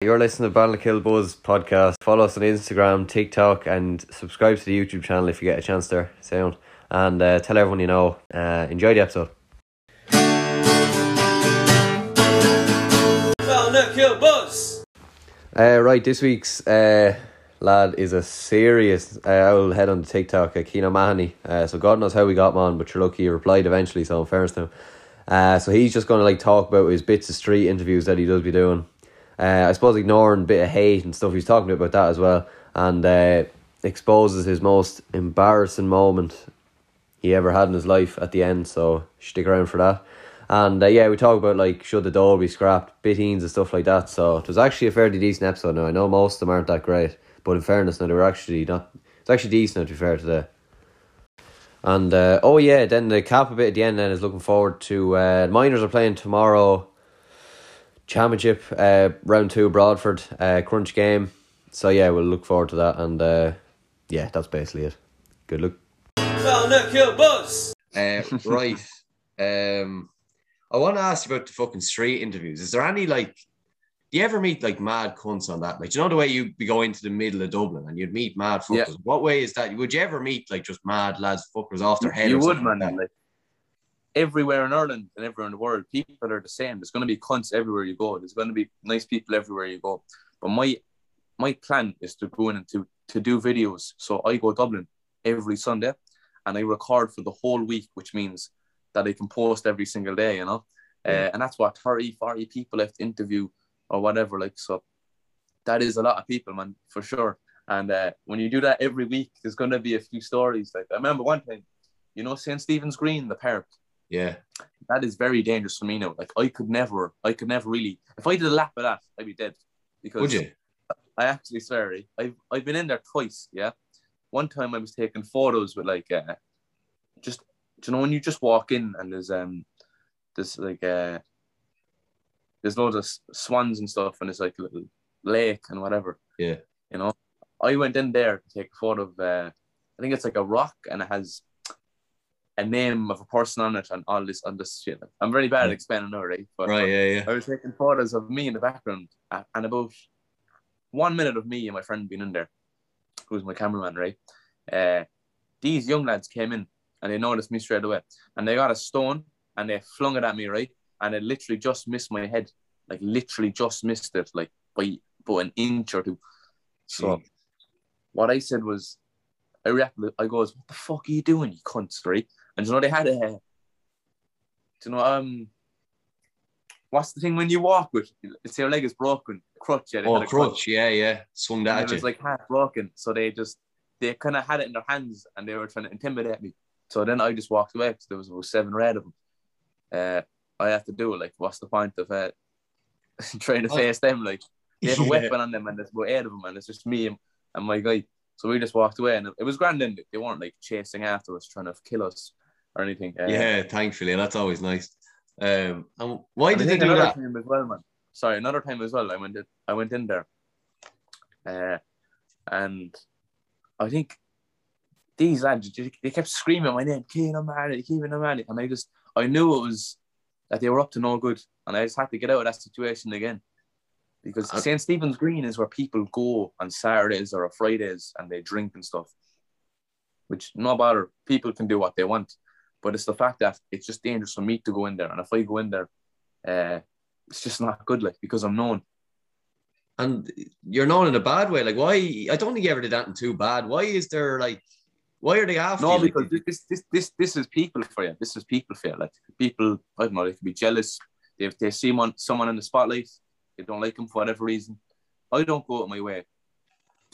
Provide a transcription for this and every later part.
You're listening to Ballinkill Buzz podcast. Follow us on Instagram, TikTok, and subscribe to the YouTube channel if you get a chance there. Sound. And uh, tell everyone you know. Uh, enjoy the episode. Ballinkill Buzz. Uh, right, this week's uh, lad is a serious. Uh, I will head on to TikTok, uh, Keno Mahoney. Uh, so God knows how we got him on, but you're lucky he replied eventually. So in fairness to him. Uh, so he's just going to like talk about his bits of street interviews that he does be doing. Uh, I suppose ignoring a bit of hate and stuff. He's talking about that as well, and uh, exposes his most embarrassing moment he ever had in his life at the end. So stick around for that. And uh, yeah, we talk about like should the doll be scrapped, bittings and stuff like that. So it was actually a fairly decent episode. Now I know most of them aren't that great, but in fairness, now they were actually not. It's actually decent to be fair today. And uh, oh yeah, then the cap a bit at the end. Then is looking forward to uh, miners are playing tomorrow. Championship uh, round two Broadford uh, crunch game. So yeah, we'll look forward to that. And uh, yeah, that's basically it. Good luck. Ballinkill Buzz. Uh, right. Um, I want to ask you about the fucking street interviews. Is there any like, do you ever meet like mad cunts on that? Like, do you know the way you'd be going to the middle of Dublin and you'd meet mad fuckers? Yeah. What way is that? Would you ever meet like just mad lads fuckers off their head? You or would, man. Like, everywhere in Ireland and everywhere in the world, people are the same. There's going to be cunts everywhere you go. There's going to be nice people everywhere you go. But my my plan is to go in and to, to do videos. So I go to Dublin every Sunday and I record for the whole week, which means that I can post every single day, you know? Uh, and that's what 30, 40 people have to interview or whatever. Like, so that is a lot of people, man, for sure. And uh, when you do that every week, there's going to be a few stories. Like, I remember one time, you know, St. Stephen's Green, the park, Yeah. that is very dangerous for me now. Like, I could never, I could never really, if I did a lap of that, I'd be dead. Because Would you? I actually swear, I've I've been in there twice. Yeah, one time I was taking photos with like uh, just do you know when you just walk in and there's um there's like uh there's loads of swans and stuff and it's like a little lake and whatever. Yeah. You know, I went in there to take a photo of uh, I think it's like a rock and it has a name of a person on it and all this on this shit. I'm very bad at explaining right? But, Right. Yeah. Yeah. I was taking photos of me in the background uh, and about one minute of me and my friend being in there, who's my cameraman, right? Uh, these young lads came in and they noticed me straight away. And they got a stone and they flung it at me, right? And it literally just missed my head. Like literally just missed it, like by, by an inch or two. So what I said was, I reacted, I goes, what the fuck are you doing, you cunt, right? And you know, they had a, do you know, um, what's the thing when you walk with? It's your leg is broken, crutch. Yeah, Oh, a crutch. Yeah. Yeah. Swung that at it you. was like half broken. So they just they kind of had it in their hands and they were trying to intimidate me. So then I just walked away because there was about seven red of them. Uh, I have to do it. Like, what's the point of uh, trying to Oh. face them? Like, they have a weapon on them and there's about eight of them and it's just me and, and my guy. So we just walked away and it, was grand. Then they weren't like chasing after us, trying to kill us or anything. Uh, yeah. Thankfully, that's always nice. Um. And why And did they do another that? time as well, man. Sorry, another time as well. I went in, I went in there, uh, and I think these lads they kept screaming my name, Keen O'Malley, Keen O'Malley, and I just I knew it was that they were up to no good, and I just had to get out of that situation again. Because Uh, St. Stephen's Green is where people go on Saturdays or Fridays and they drink and stuff, which no bother. People can do what they want, but it's the fact that it's just dangerous for me to go in there. And if I go in there, uh, it's just not good, like because I'm known. And you're known in a bad way. Like, why? I don't think you ever did that in too bad. Why is there like? Why are they after No, you? Because this this this this is people for you. This is people for you. Like people, I don't know, they could be jealous. They they see one someone in the spotlight, they don't like them for whatever reason. I don't go out of my way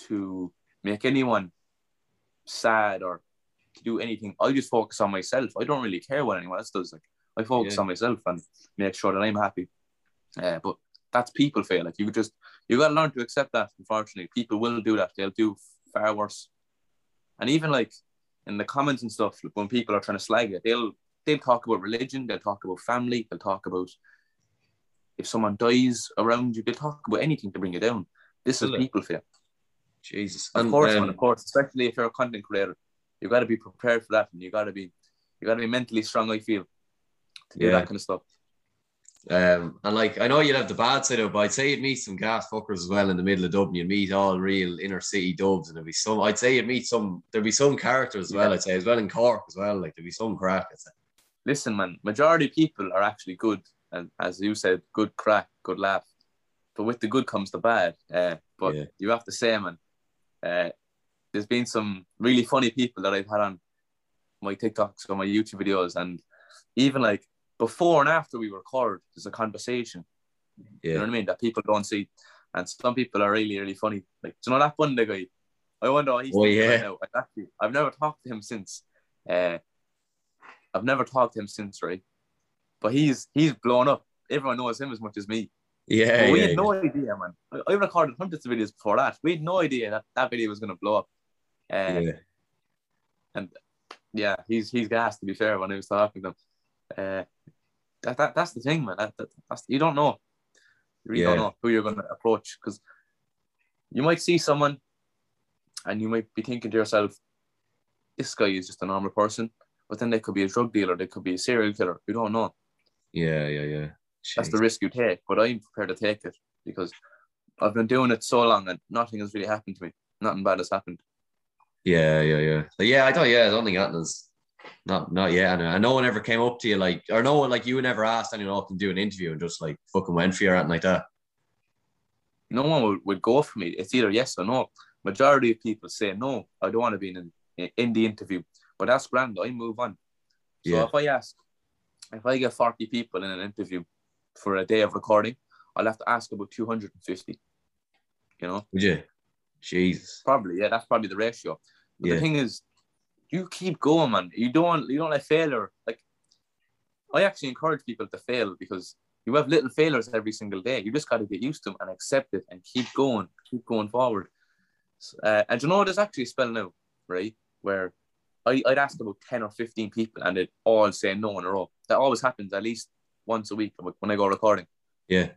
to make anyone sad or to do anything. I just focus on myself. I don't really care what anyone else does. Like I focus Yeah. on myself and make sure that I'm happy. Uh, but that's people fail. Like you just you got to learn to accept that. Unfortunately, people will do that. They'll do far worse. And even like in the comments and stuff, like when people are trying to slag it, they'll they'll talk about religion, they'll talk about family, they'll talk about if someone dies around you, they'll talk about anything to bring you down. This is people fear. Jesus. Of course, um, of course, especially if you're a content creator, you got to be prepared for that, and you got to be, you got to be mentally strong. I feel to do Yeah. that kind of stuff. Um, and like I know you'd have the bad side of it, but I'd say you'd meet some gas fuckers as well in the middle of Dublin. You'd meet all real inner city dubs, and there'd be some. I'd say you'd meet some. There'd be some characters as well. Yeah. I'd say as well in Cork as well. Like there'd be some crack. I'd say. Listen, man, majority of people are actually good, and as you said, good crack, good laugh. But with the good comes the bad. Uh, but Yeah. you have to say, man, uh, there's been some really funny people that I've had on my TikToks or my YouTube videos, and even like before and after we record, there's a conversation. You know what I mean? That people don't see, and some people are really, really funny. Like, do you know that Bundy guy? I wonder what he's Oh, yeah. right now. I've actually, I've never talked to him since. Uh, I've never talked to him since, right? But he's he's blown up. Everyone knows him as much as me. yeah, But we yeah, had no idea, man. I- I recorded hundreds of videos before that. We had no idea that that video was going to blow up. Uh, yeah. And yeah, he's he's gassed to be fair when he was talking to him. Uh, that, that that's the thing, man. That, that, that's you don't know. You really don't know who you're going to approach because you might see someone and you might be thinking to yourself, "This guy is just a normal person," but then they could be a drug dealer, they could be a serial killer. You don't know. Yeah, yeah, yeah. That's the risk you take, but I'm prepared to take it because I've been doing it so long and nothing has really happened to me. Nothing bad has happened. Yeah, yeah, yeah. But yeah, I thought yeah, I don't think that was not not yet. And and no one ever came up to you like, or no one like you never asked anyone up to do an interview and just like fucking went for you or anything like that. no one would, would go for me. It's either yes or no. Majority of people say no. I don't want to be in in the interview, but that's grand. I move on. So Yeah. if I ask, if I get forty people in an interview for a day of recording, I'll have to ask about two hundred and fifty. You know, you? Jesus. probably yeah. That's probably the ratio. But Yeah. the thing is, you keep going, man. You don't you don't let failure like. I actually encourage people to fail because you have little failures every single day. You just got to get used to them and accept it and keep going, keep going forward. Uh, and you know, there's actually a spell now, right, where I, I'd ask about 10 or 15 people and they'd all say no in a row. That always happens at least once a week when I go recording. Yeah.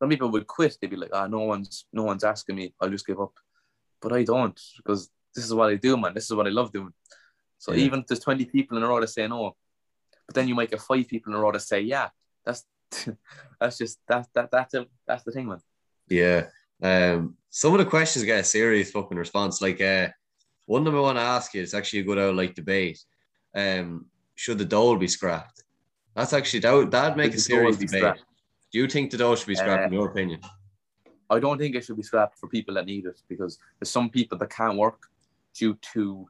Some people would quit. They'd be like, ah, no one's no one's asking me. I'll just give up. But I don't because this is what I do, man. This is what I love doing. So Yeah. even if there's 20 people in a row that say no, but then you might get five people in a row that say yeah. That's that's just that that that's a, that's the thing, man. Yeah. Um, some of the questions get a serious fucking response. Like, uh, one of them I want to ask you, it's actually a good out like debate. Um, should the dole be scrapped? That's actually that would that'd make a Should serious debate. scrapped? Do you think the dole should be scrapped, Uh, in your opinion? I don't think it should be scrapped for people that need it because there's some people that can't work due to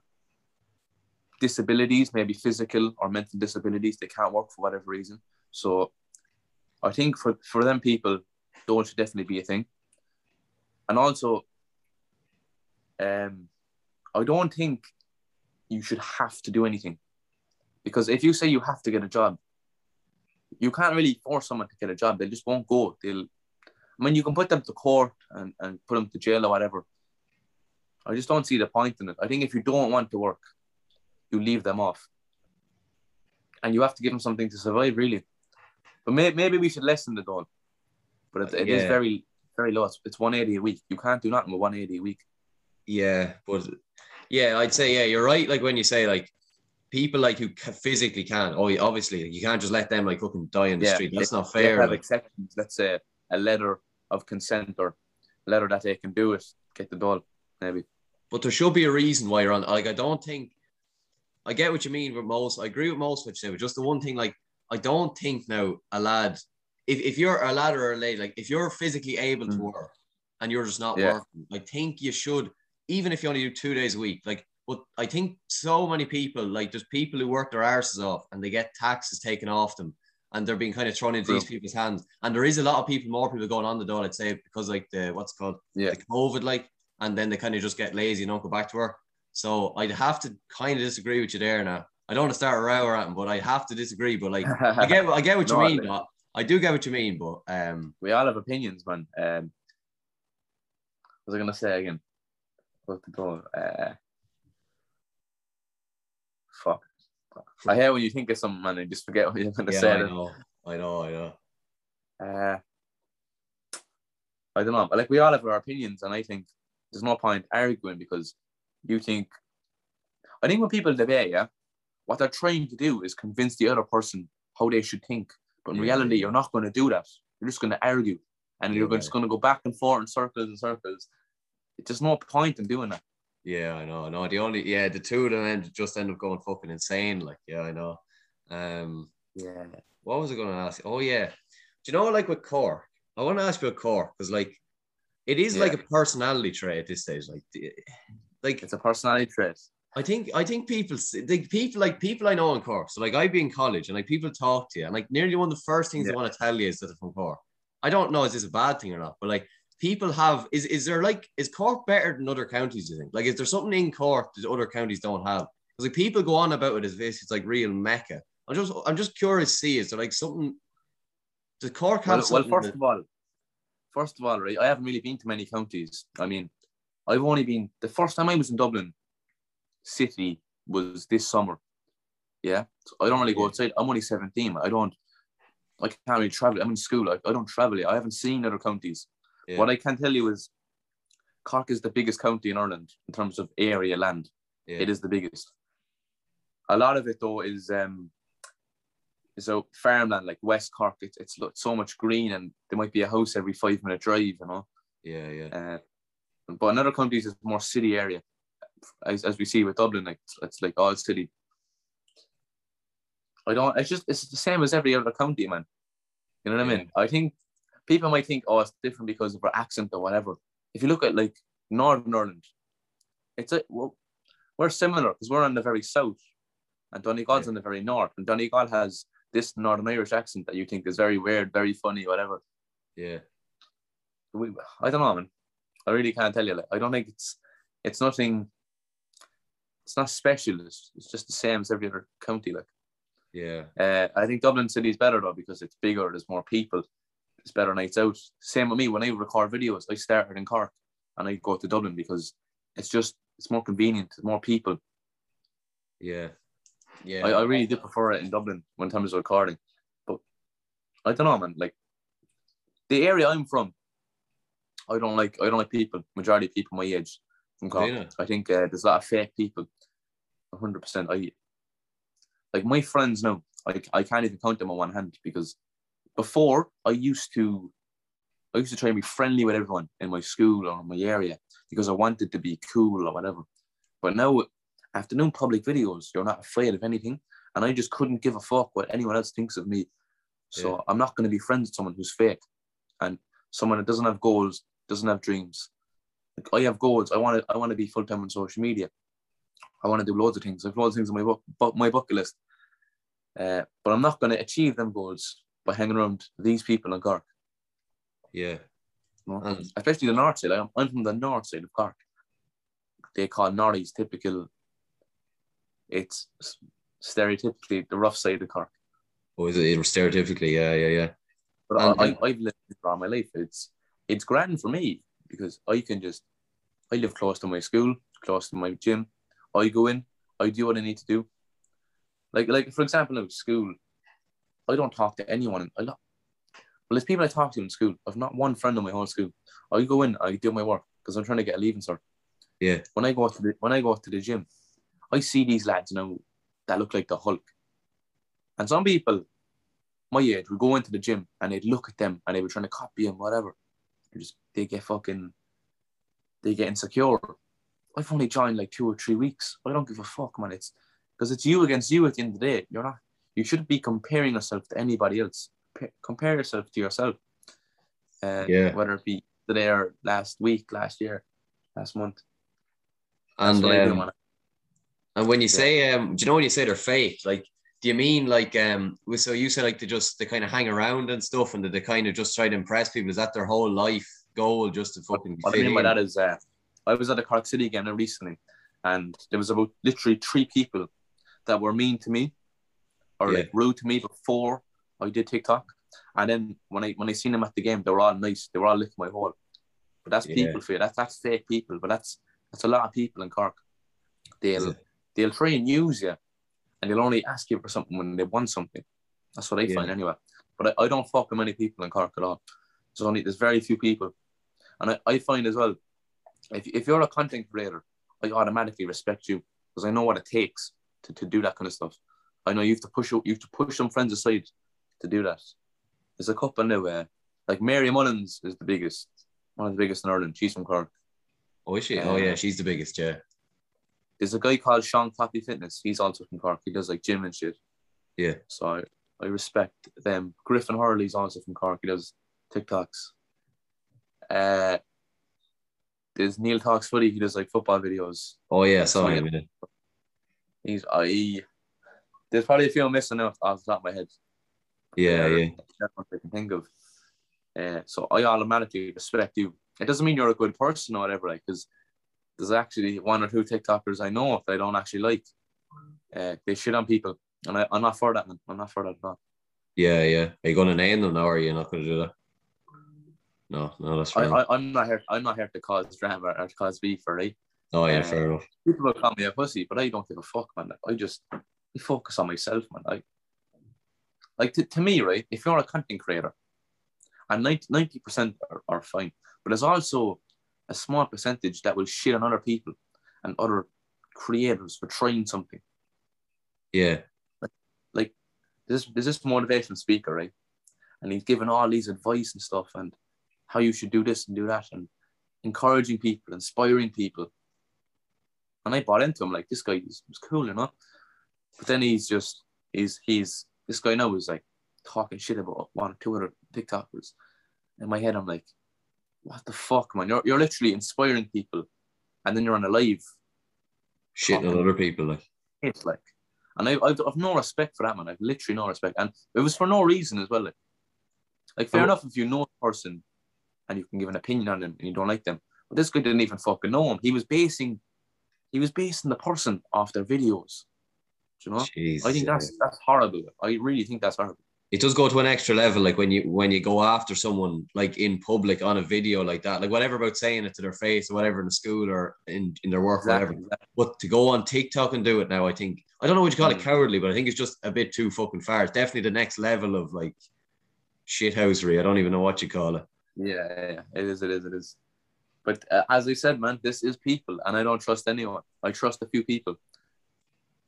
disabilities, maybe physical or mental disabilities. They can't work for whatever reason. So I think for, for them people, dole should definitely be a thing. And also, um, I don't think you should have to do anything because if you say you have to get a job, you can't really force someone to get a job. They just won't go. They'll I mean, you can put them to court and, and put them to jail or whatever. I just don't see the point in it. I think if you don't want to work, you leave them off. And you have to give them something to survive, really. But may, maybe we should lessen the dole. But it, it is Yeah. very, very low. It's, it's 180 a week. You can't do nothing with 180 a week. Yeah, but yeah, I'd say yeah, you're right. Like when you say like people like who physically can, oh, obviously you can't just let them like fucking die in the street. That's not fair. have like- exceptions. Let's say uh, a letter of consent or a letter that they can do it, get the dole, maybe. but there should be a reason why you're on. Like, I don't think I get what you mean with most. I agree with most what you say, but just the one thing, like, I don't think now a lad, if, if you're a lad or a lady, like, if you're physically able to Mm. work and you're just not Yeah. working, I think you should, even if you only do two days a week, like, but I think so many people, like, there's people who work their arses off and they get taxes taken off them and they're being kind of thrown into True. these people's hands. And there is a lot of people, more people going on the door, I'd say, because, like, the what's called Yeah. the COVID, like, and then they kind of just get lazy and don't go back to work. So I'd have to kind of disagree with you there now. I don't want to start a row or anything, but I have to disagree. But like, I get, I get what you No, mean. I- but I do get what you mean, but um, we all have opinions, man. Um, what was I gonna say again? What the goal? Uh, fuck. I hear when you think of something, man, and just forget what you're gonna yeah, say. I know, I know, I know. Uh, I don't know, but like we all have our opinions, and I think there's no point arguing because you think. I think when people debate, yeah, what they're trying to do is convince the other person how they should think, But in Yeah, reality, yeah. you're not going to do that. You're just going to argue, and you're just going to go back and forth in circles and circles. There's no point in doing that. Yeah, I know. No, the only yeah, the two of them end, just end up going fucking insane. Like, yeah, I know. Um, Yeah. what was I going to ask? Oh yeah, do you know like with Cork? I want to ask you about Cork because like it is like a personality trait at this stage. Like, like It's a personality trait. I think I think people like people like people I know in Cork. So like I'd be in college and like people talk to you and like nearly one of the first things they want to tell you is that they're from Cork. I don't know is this a bad thing or not, but like people have is is there like is Cork better than other counties? You think like is there something in Cork that other counties don't have? Because like people go on about it as this, it's like real mecca. I'm just I'm just curious to see is there like something does Cork have Well, well, first that- of all, first of all, right, I haven't really been to many counties. I mean, I've only been the first time I was in Dublin city was this summer. Yeah, so I don't really go outside. I'm only 17. I don't. I can't really travel. I'm in school. I, I don't travel. I haven't seen other counties. Yeah. What I can tell you is, Cork is the biggest county in Ireland in terms of area land. yeah. It is the biggest. A lot of it though is um so farmland like West Cork. It's it's so much green and there might be a house every five minute drive, you know. yeah, yeah. Uh, but in other countries, it's more city area, as, as we see with Dublin. Like it's, it's like all city. I don't. It's just it's the same as every other county, man. You know what I mean? I think people might think, oh, it's different because of our accent or whatever. If you look at like Northern Ireland, it's a, we're, we're similar because we're on the very south, and Donegal's Yeah. on the very north, and Donegal has this Northern Irish accent that you think is very weird, very funny, whatever. Yeah. we, I don't know, man. I really can't tell you. Like, I don't think it's it's nothing. It's not special. It's, it's just the same as every other county. Like, Yeah. uh, I think Dublin City is better though because it's bigger. There's more people. It's better nights out. Same with me. When I record videos, I started in Cork and I go to Dublin because it's just it's more convenient. More people. Yeah. Yeah. I, I really do prefer it in Dublin when time is recording. But I don't know, man. Like the area I'm from, I don't like. I don't like people. Majority of people my age from Cork. Really? I think uh, there's a lot of fake people. hundred percent. I like my friends now. I I can't even count them on one hand because before I used to. I used to try and be friendly with everyone in my school or my area because I wanted to be cool or whatever. But now, after doing public videos, you're not afraid of anything. And I just couldn't give a fuck what anyone else thinks of me. So Yeah. I'm not going to be friends with someone who's fake and someone that doesn't have goals, doesn't have dreams. Like I have goals. I want to. I want to be full time on social media. I want to do loads of things. I have loads of things on my book, bu- my bucket list. Uh, but I'm not going to achieve them goals by hanging around these people in Cork. Yeah. you know? And especially the north side. I'm, I'm from the north side of Cork. They call Norries typical. It's stereotypically the rough side of Cork. oh, is it stereotypically? Yeah, yeah, yeah. But And- I, I, I've lived it all my life. It's it's grand for me because I can just I live close to my school, close to my gym. I go in, I do what I need to do. Like like for example, in school, I don't talk to anyone. I not, well, there's people I talk to in school. I've not one friend in my whole school. I go in, I do my work because I'm trying to get a leaving cert. Yeah. When I go to the when I go to the gym, I see these lads now that look like the Hulk. And some people my age would go into the gym and they'd look at them and they were trying to copy them, whatever. And just they get fucking they get insecure. I've only joined like two or three weeks. I don't give a fuck, man. It's because it's you against you at the end of the day. You're not you shouldn't be comparing yourself to anybody else. Pa- Compare yourself to yourself. Uh, Yeah. Whether it be today or last week, last year, last month. And what um, and when you say um, do you know when you say they're fake? Like, do you mean like um? So you say like they just they kind of hang around and stuff, and that they kind of just try to impress people. Is that their whole life goal, just to fucking What I mean by that is, uh, I was at a Cork City game recently, and there was about literally three people that were mean to me or Yeah. like rude to me before I did TikTok, and then when I when I seen them at the game, they were all nice. They were all licking my hole. But that's Yeah. people for you. That's that's fake people. But that's that's a lot of people in Cork. They'll they'll try and use you, and they'll only ask you for something when they want something. That's what I Yeah. find anyway. But I, I don't fuck with many people in Cork at all. There's only there's very few people, and I, I find as well, if if you're a content creator, I automatically respect you because I know what it takes to, to do that kind of stuff. I know you have to push you have to push some friends aside to do that. There's a couple now. Uh, like Mary Mullins is the biggest, one of the biggest in Ireland. She's from Cork. Oh, is she? Oh, yeah, she's the biggest. Yeah. There's a guy called Sean Clappy Fitness. He's also from Cork. He does like gym and shit. Yeah. So I, I respect them. Griffin Hurley's also from Cork. He does TikToks. Uh, there's Neil Talks Footy. He does like football videos. Oh, yeah, I saw him. He's I. There's probably a few I'm missing out off the top of my head. Yeah, yeah. That's what I can think of. Uh, so I automatically respect you. It doesn't mean you're a good person or whatever, like, because there's actually one or two TikTokers I know if I don't actually like. Uh, they shit on people, and I, I'm not for that, man. I'm not for that at all. Yeah, yeah. Are you going to name them now, or are you not going to do that? No, no, that's fine. I, I'm not here. I'm not here to cause drama or to cause beef, right? oh, yeah, uh, fair enough. People will call me a pussy, but I don't give a fuck, man. I just focus on myself, man. I like to, to me, right? If you're a content creator, and 90 percent are, are fine, but there's also a small percentage that will shit on other people and other creators for trying something. Yeah, Like this, there's this motivational speaker, right? And he's giving all these advice and stuff, and how you should do this and do that, and encouraging people, inspiring people. And I bought into him like this guy is was cool, you know. But then he's just he's he's this guy now is like talking shit about one or two other TikTokers. In my head, I'm like, what the fuck, man? You're you're literally inspiring people, and then you're on a live. shitting on other people. Like, It's like, and I, I've, I've no respect for that, man. I've literally no respect, and it was for no reason as well. Like, like fair Oh. enough if you know a person, and you can give an opinion on them, and you don't like them. But this guy didn't even fucking know him. He was basing, he was basing the person off their videos. You know? jeez. I think yeah. that's that's horrible. I really think that's horrible. it does go to an extra level like when you when you go after someone like in public on a video like that like whatever about saying it to their face or whatever in the school or in, in their work or whatever but to go on tiktok and do it now i think i don't know what you call it Mm. cowardly but i think it's just a bit too fucking far it's definitely the next level of like shithousery i don't even know what you call it Yeah, yeah, yeah. it is, it is, it is. But uh, as I said, man, this is people, and I don't trust anyone. I trust a few people.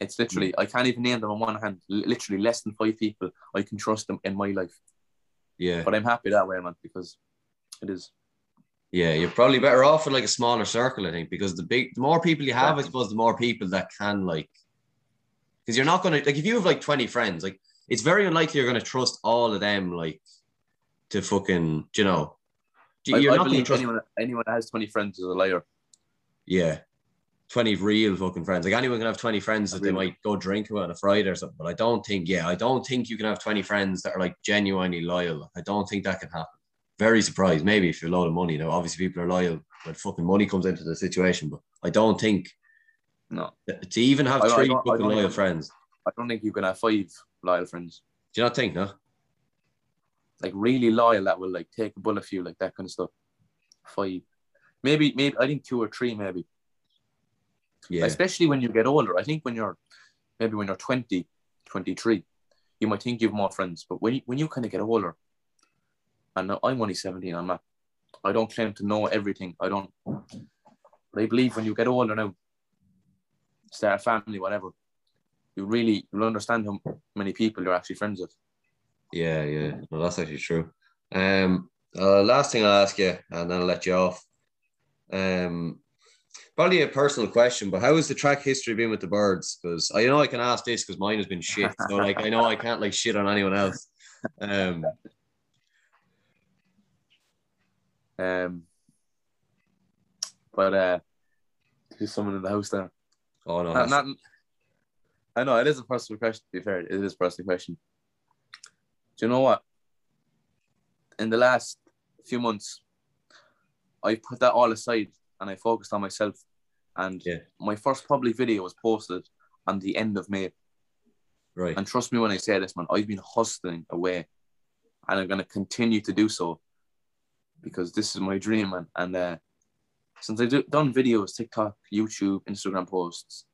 It's literally, mm. I can't even name them on one hand. Literally, less than five people I can trust them in my life. yeah But I'm happy that way, man, because it is. yeah you're probably better off with like a smaller circle i think because the big the more people you have i suppose the more people that can like because you're not gonna like if you have like 20 friends like it's very unlikely you're gonna trust all of them like to fucking you know you're I not gonna believe trust anyone, anyone that has 20 friends is a liar. yeah 20 real fucking friends. Like anyone can have 20 friends that they might go drink with on a Friday or something but I don't think yeah I don't think you can have 20 friends that are like genuinely loyal. I don't think that can happen. Very surprised maybe if you're a lot of money. Now obviously people are loyal when fucking money comes into the situation but I don't think No, to even have I- three I fucking loyal friends. I don't think you can have five loyal friends. do you not think no? Like really loyal that will like take a bullet for you, like that kind of stuff. Five, maybe, maybe I think two or three, maybe. Yeah especially when you get older. I think when you're maybe when you're 20, 23, you might think you have more friends, but when you, when you kind of get older, and I'm only 17, I'm not, I don't claim to know everything. I don't, but I believe when you get older now, start a family, whatever, you really, you'll understand how many people you're actually friends with. Yeah, yeah. No, that's actually true. Um, uh, last thing I'll ask you, and then I'll let you off. Um, probably a personal question, but how has the track history been with the birds? Because I know I can ask this because mine has been shit. So like, I know I can't like shit on anyone else. Um, Um, but uh, there's someone in the house there. oh no, Not, that's- not, I know it is a personal question. To be fair, it is a personal question. Do you know what? In the last few months, I put that all aside and I focused on myself. And Yeah. my first public video was posted on the end of May. right. And trust me when I say this, man, I've been hustling away, and I'm gonna continue to do so because this is my dream, man. And uh, since I've do- done videos, TikTok, YouTube, Instagram posts,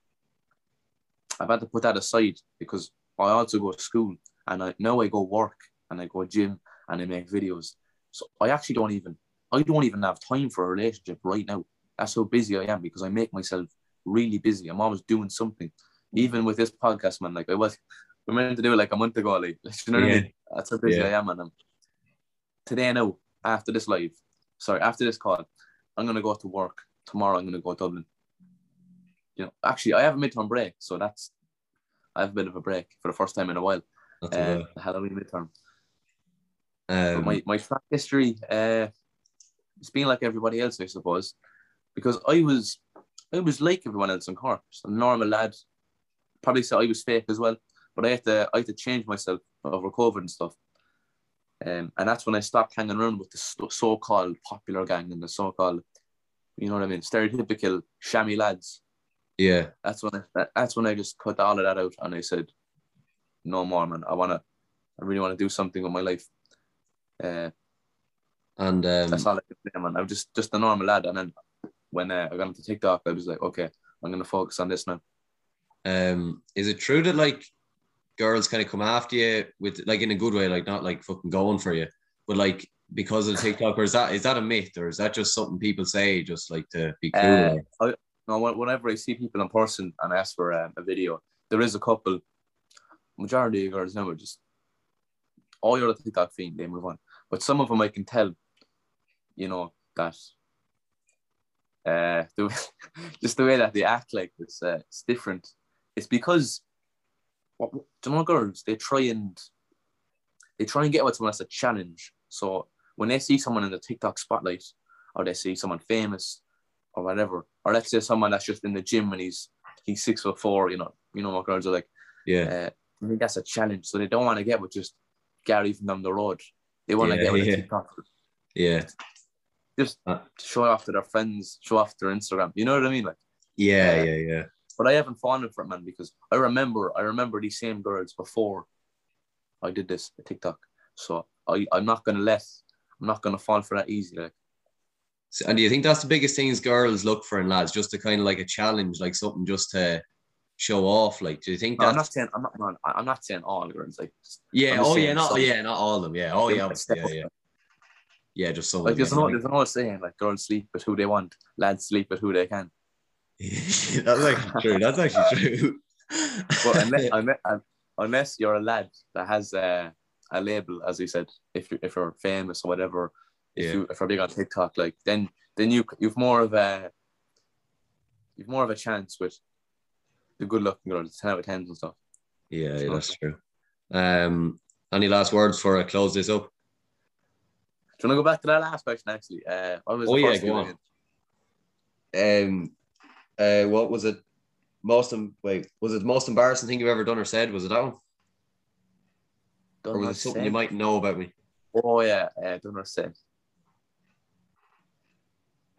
I've had to put that aside because I also go to school, and I now I go work and I go gym and I make videos. So I actually don't even I don't even have time for a relationship right now. That's how busy I am because I make myself really busy. I'm always doing something. Even with this podcast, man, like I was we meant to do it like a month ago, like, you know what Yeah. I mean? That's how busy Yeah. I am, and um, today now, after this live, sorry, after this call, I'm gonna go to work. Tomorrow, I'm gonna go to Dublin. You know, actually, I have a midterm break, so that's I have a bit of a break for the first time in a while. That's Uh, a the Halloween midterm. Um, my my track history, uh, it's been like everybody else, I suppose, because I was I was like everyone else in Cork, just a normal lad. Probably say I was fake as well, but I had to I had to change myself over COVID and stuff. Um, and that's when I stopped hanging around with the so- so-called popular gang and the so-called, you know what I mean, stereotypical shammy lads. yeah, That's when I, that- that's when I just cut all of that out and I said, no more, man. I wanna, I really want to do something with my life. Uh, and um, that's all I can say, man. I'm just just a normal lad. And then when uh, I got into TikTok, I was like, okay, I'm gonna focus on this now. um, is it true that like girls kind of come after you with like in a good way, like not like fucking going for you, but like because of TikTok, or is that is that a myth, or is that just something people say just like to be cool? Uh, I, no, whenever I see people in person and ask for um, a video, there is a couple. Majority of girls now are just all your TikTok fiend, they move on. But some of them I can tell, you know, that uh, the, just the way that they act like it's uh, it's different. It's because what do you know, girls they try and they try and get what's someone as a challenge. So when they see someone in the TikTok spotlight, or they see someone famous, or whatever, or let's say someone that's just in the gym and he's he's six foot four, you know, you know what girls are like. yeah, Uh, I think that's a challenge. So they don't want to get with just Gary from down the road. They want to Yeah, get with yeah. a TikToker. yeah, Just Uh. to show off to their friends, show off their Instagram. You know what I mean? Like, yeah, Uh, yeah, yeah. but I haven't fallen for it, man, because I remember I remember these same girls before I did this TikTok. So I, I'm not gonna let I'm not gonna fall for that easy. Like So- and do you think that's the biggest things girls look for in lads, just to kind of like a challenge, like something just to show off? Like, do you think No, I'm not saying I'm not man, I'm not saying all girls like yeah? Oh yeah, not some- yeah, not all of them. Yeah, oh yeah, yeah, yeah, yeah. Just some. Like there's no there's no saying like girls sleep with who they want, lads sleep with who they can. that's actually true. That's actually true. But unless, unless, unless you're a lad that has a, a label, as you said, if you if you're famous or whatever, if Yeah. you if you're big on TikTok, like then then you you've more of a you've more of a chance with the good looking girls, ten out of tens and stuff. yeah, yeah, that's true. Um, any last words for I close this up? Do you want to go back to that last question? Actually, uh, what was Oh, the yeah, go on. Um, uh, what was it? Most em- wait, was it the most embarrassing thing you've ever done or said? Was it that one, or was or it something you might know about me? Oh yeah, uh, done or said.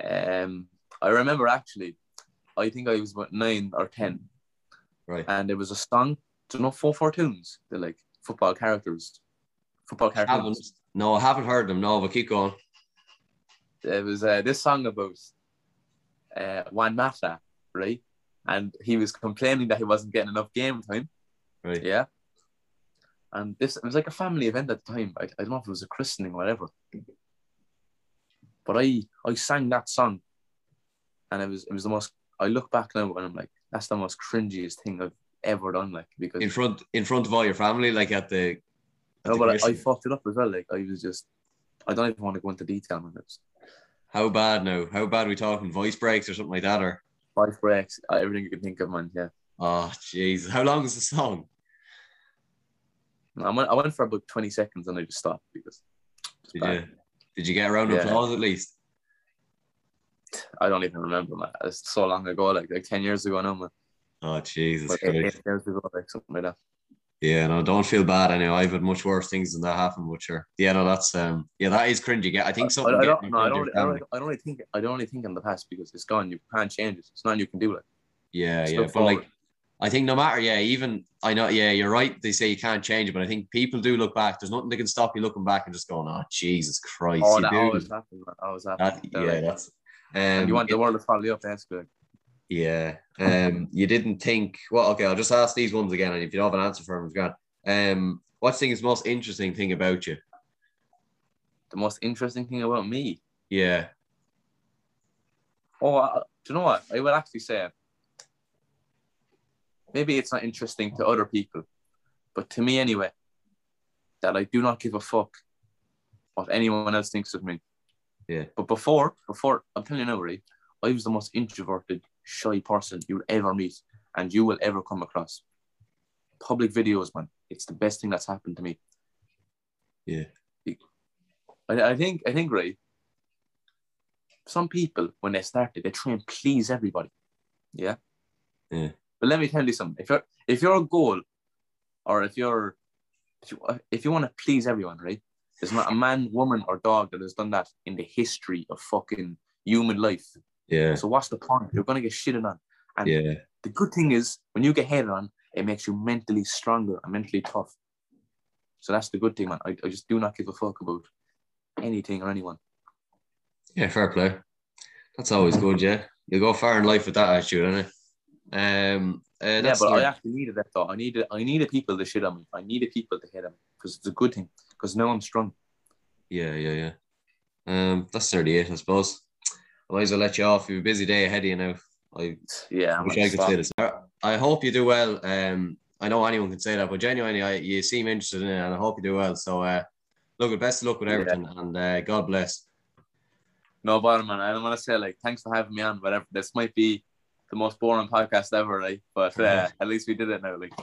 Um, I remember actually, I think I was about nine or ten, Right. and there was a song. Do you know 442oons? They're like football characters, football cartoons. No, I haven't heard them. No, but keep going. It was uh, this song about uh, Juan Mata, right? And he was complaining that he wasn't getting enough game time. Right. Yeah. And this it was like a family event at the time. I, I don't know if it was a christening or whatever. But I I sang that song and it was it was the most I look back now and I'm like, that's the most cringiest thing I've ever done. Like because In front, in front of all your family, like at the. No, but I, I fucked it up as well. Like I was just I don't even want to go into detail on it. How bad now? How bad are we talking? Voice breaks or something like that, or? Five breaks, uh, everything you can think of, man. Yeah. Oh, jeez. How long is the song? I went, I went for about 20 seconds and I just stopped because Did bad. you? Did you get a round of Yeah. applause at least? I don't even remember, man. It's so long ago, like like 10 years ago now, man. Oh, Jesus But eight, eight years ago, like something like that. Yeah, no, don't feel bad. I know I've had much worse things than that happen, but sure. Yeah, no, that's um, yeah, that is cringy. Yeah, I think I, something. I getting don't, no, I don't, I don't, I don't really think, I don't really think in the past because it's gone. You can't change it. It's nothing you can do. Like, Yeah, yeah, but forward. like, I think no matter, yeah, even I know, yeah, you're right. They say you can't change it, but I think people do look back. There's nothing that can stop you looking back and just going, "Oh, Jesus Christ!" oh, that always happens. Always That, happens. They're yeah, like, that's. and Um, you want the world to follow you up. That's good. Yeah. Um, you didn't think. Well, okay. I'll just ask these ones again, and if you don't have an answer for them, it's gone. Um, what do is the most interesting thing about you? The most interesting thing about me. Yeah. Oh, uh, do you know what? I would actually say maybe it's not interesting to other people, but to me anyway, that I do not give a fuck what anyone else thinks of me. Yeah. But before, before I'm telling you now, right, I was the most introverted, shy person you'll ever meet, and you will ever come across. Public videos, man, it's the best thing that's happened to me. Yeah. I, I think, I think, right. Some people, when they started, they try and please everybody. Yeah. Yeah. But let me tell you something. If you're, if your goal, or if you're, if you, if you want to please everyone, right? There's not a man, woman, or dog that has done that in the history of fucking human life. Yeah. So what's the point? You're gonna get shitted on. And Yeah. the good thing is when you get hated on, it makes you mentally stronger and mentally tough. So that's the good thing, man. I, I just do not give a fuck about anything or anyone. Yeah, fair play. That's always good, yeah. You go far in life with that attitude, innit? Um, uh, yeah, but our- I actually needed that though. I needed I needed people to shit on me. I needed people to hate on me because it's a good thing. Because now I'm strong. yeah, yeah, yeah. Um, that's certainly it, I suppose. I might as well let you off. You have a busy day ahead of you now. I Yeah, I'm wish I could stop. say this. I- I hope you do well. Um, I know anyone can say that, but genuinely, I, you seem interested in it, and I hope you do well. So, uh, look, best of luck with Yeah. everything, and uh, God bless. No bother, man. I don't want to say like thanks for having me on. Whatever. This might be the most boring podcast ever, right? But uh, at least we did it now. Like,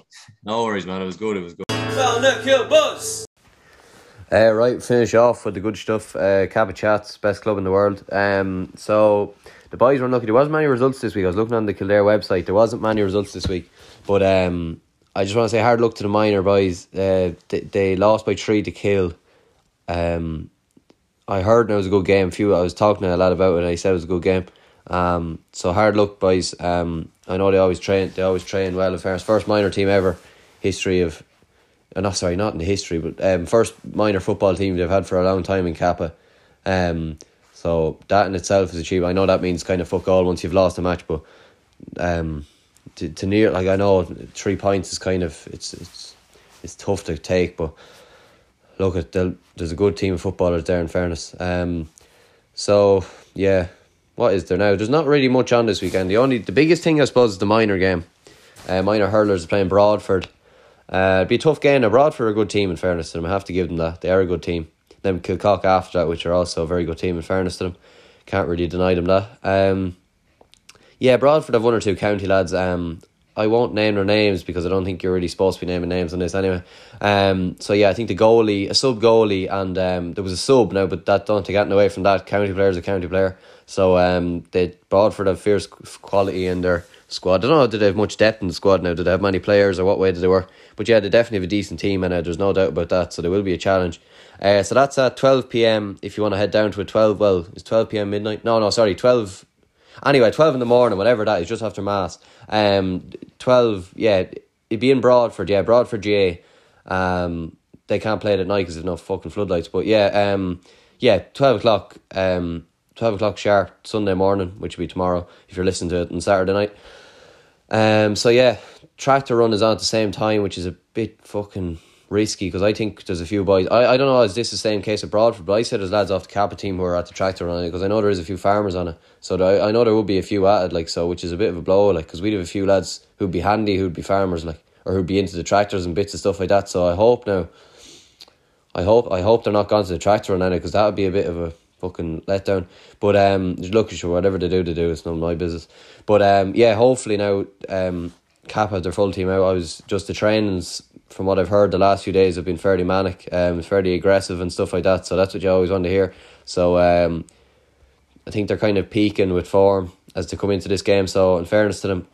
No worries, man. It was good. It was good. Found Kill Buzz. Uh, right, finish off with the good stuff. Uh, Cappagh Chats, best club in the world. Um, so the boys were unlucky. There wasn't many results this week. I was looking on the Kildare website. There wasn't many results this week, but um, I just want to say hard luck to the minor boys. Uh, they, they lost by three to kill. Um, I heard it was a good game. Few I was talking a lot about it. and I said it was a good game. Um, so hard luck, boys. Um, I know they always train. They always train well. In fairness, first minor team ever history of uh, not sorry, not in the history, but um, first minor football team they've had for a long time in Cappagh. Um, so that in itself is achievement. I know that means kind of fuck all once you've lost a match, but um, to, to near like I know three points is kind of it's it's it's tough to take, but look at the, there's a good team of footballers there. In fairness, um, so yeah, what is there now? There's not really much on this weekend. The only the biggest thing I suppose is the minor game. Uh, minor hurlers are playing Broadford. Uh, it'd be a tough game. Now, Broadford are a good team, in fairness to them. I have to give them that. They are a good team. Then Kilcock after that, which are also a very good team, in fairness to them. Can't really deny them that. Um, yeah, Broadford have one or two county lads. Um, I won't name their names because I don't think you're really supposed to be naming names on this anyway. Um, so yeah, I think the goalie, a sub goalie, and um, there was a sub now, but that don't take anything away from that. County player is a county player. So um, they Broadford have fierce quality in their squad. I don't know, did they have much depth in the squad now? Did they have many players or what way did they work? But yeah, they definitely have a decent team and uh, there's no doubt about that. So there will be a challenge. Uh, so that's at 12 pm if you want to head down to a 12. Well, it's 12 pm midnight. No, no, sorry, 12. Anyway, 12 in the morning, whatever that is, just after Mass. Um, 12, yeah, it'd be in Broadford, yeah, Broadford GA. Um, they can't play it at night because there's no fucking floodlights. But yeah, um, yeah, 12 o'clock, um, 12 o'clock sharp, Sunday morning, which will be tomorrow if you're listening to it on Saturday night. Um, so yeah, tractor run is on at the same time, which is a bit fucking risky because I think there's a few boys. I, I don't know is this the same case at Broadford, but I said there's lads off the Cappagh team who are at the tractor run because I know there is a few farmers on it. So there, I know there would be a few at it, like so, which is a bit of a blow, like because we'd have a few lads who'd be handy, who'd be farmers, like or who'd be into the tractors and bits of stuff like that. So I hope now. I hope I hope they're not gone to the tractor run because that would be a bit of a fucking letdown. But um, look, sure, whatever they do, they do. It's none of my business. But um, yeah, hopefully now um, Cap had their full team out. I was just the trainings from what I've heard the last few days have been fairly manic, um, fairly aggressive and stuff like that. So that's what you always want to hear. So um, I think they're kind of peaking with form as they come into this game. So in fairness to them,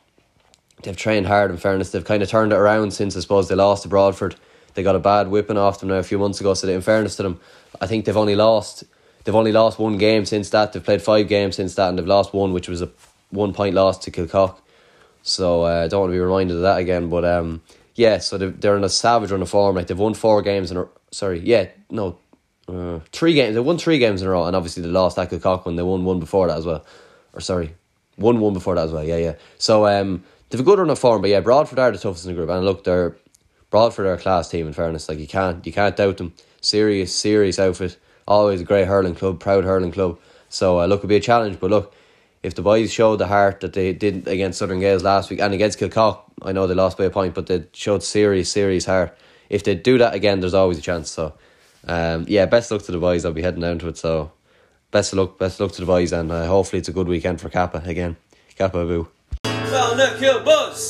they've trained hard. In fairness, they've kind of turned it around since I suppose they lost to Broadford. They got a bad whipping off them now a few months ago. So in fairness to them, I think they've only lost they've only lost one game since that. They've played five games since that, and they've lost one, which was a one point loss to Kilcock. So uh, I don't want to be reminded of that again. But um, yeah, so they're, in a savage run of form. Like they've won four games in a sorry, yeah, no, uh, three games. They won three games in a row, and obviously they lost that Kilcock one. They won one before that as well, or sorry, won one before that as well. Yeah, yeah. So um, they've a good run of form, but yeah, Broadford are the toughest in the group, and look, they're Broadford are a class team. In fairness, like you can't you can't doubt them. Serious, serious outfit. Always a great hurling club, proud hurling club. So uh, look, it'll be a challenge, but look, if the boys showed the heart that they did against Southern Gales last week and against Kilcock, I know they lost by a point, but they showed serious, serious heart. If they do that again, there's always a chance. So, um, yeah, best luck to the boys. I'll be heading down to it. So, best of luck, best of luck to the boys, and uh, hopefully it's a good weekend for Cappagh again. Kappa boo. Well, look, your buzz.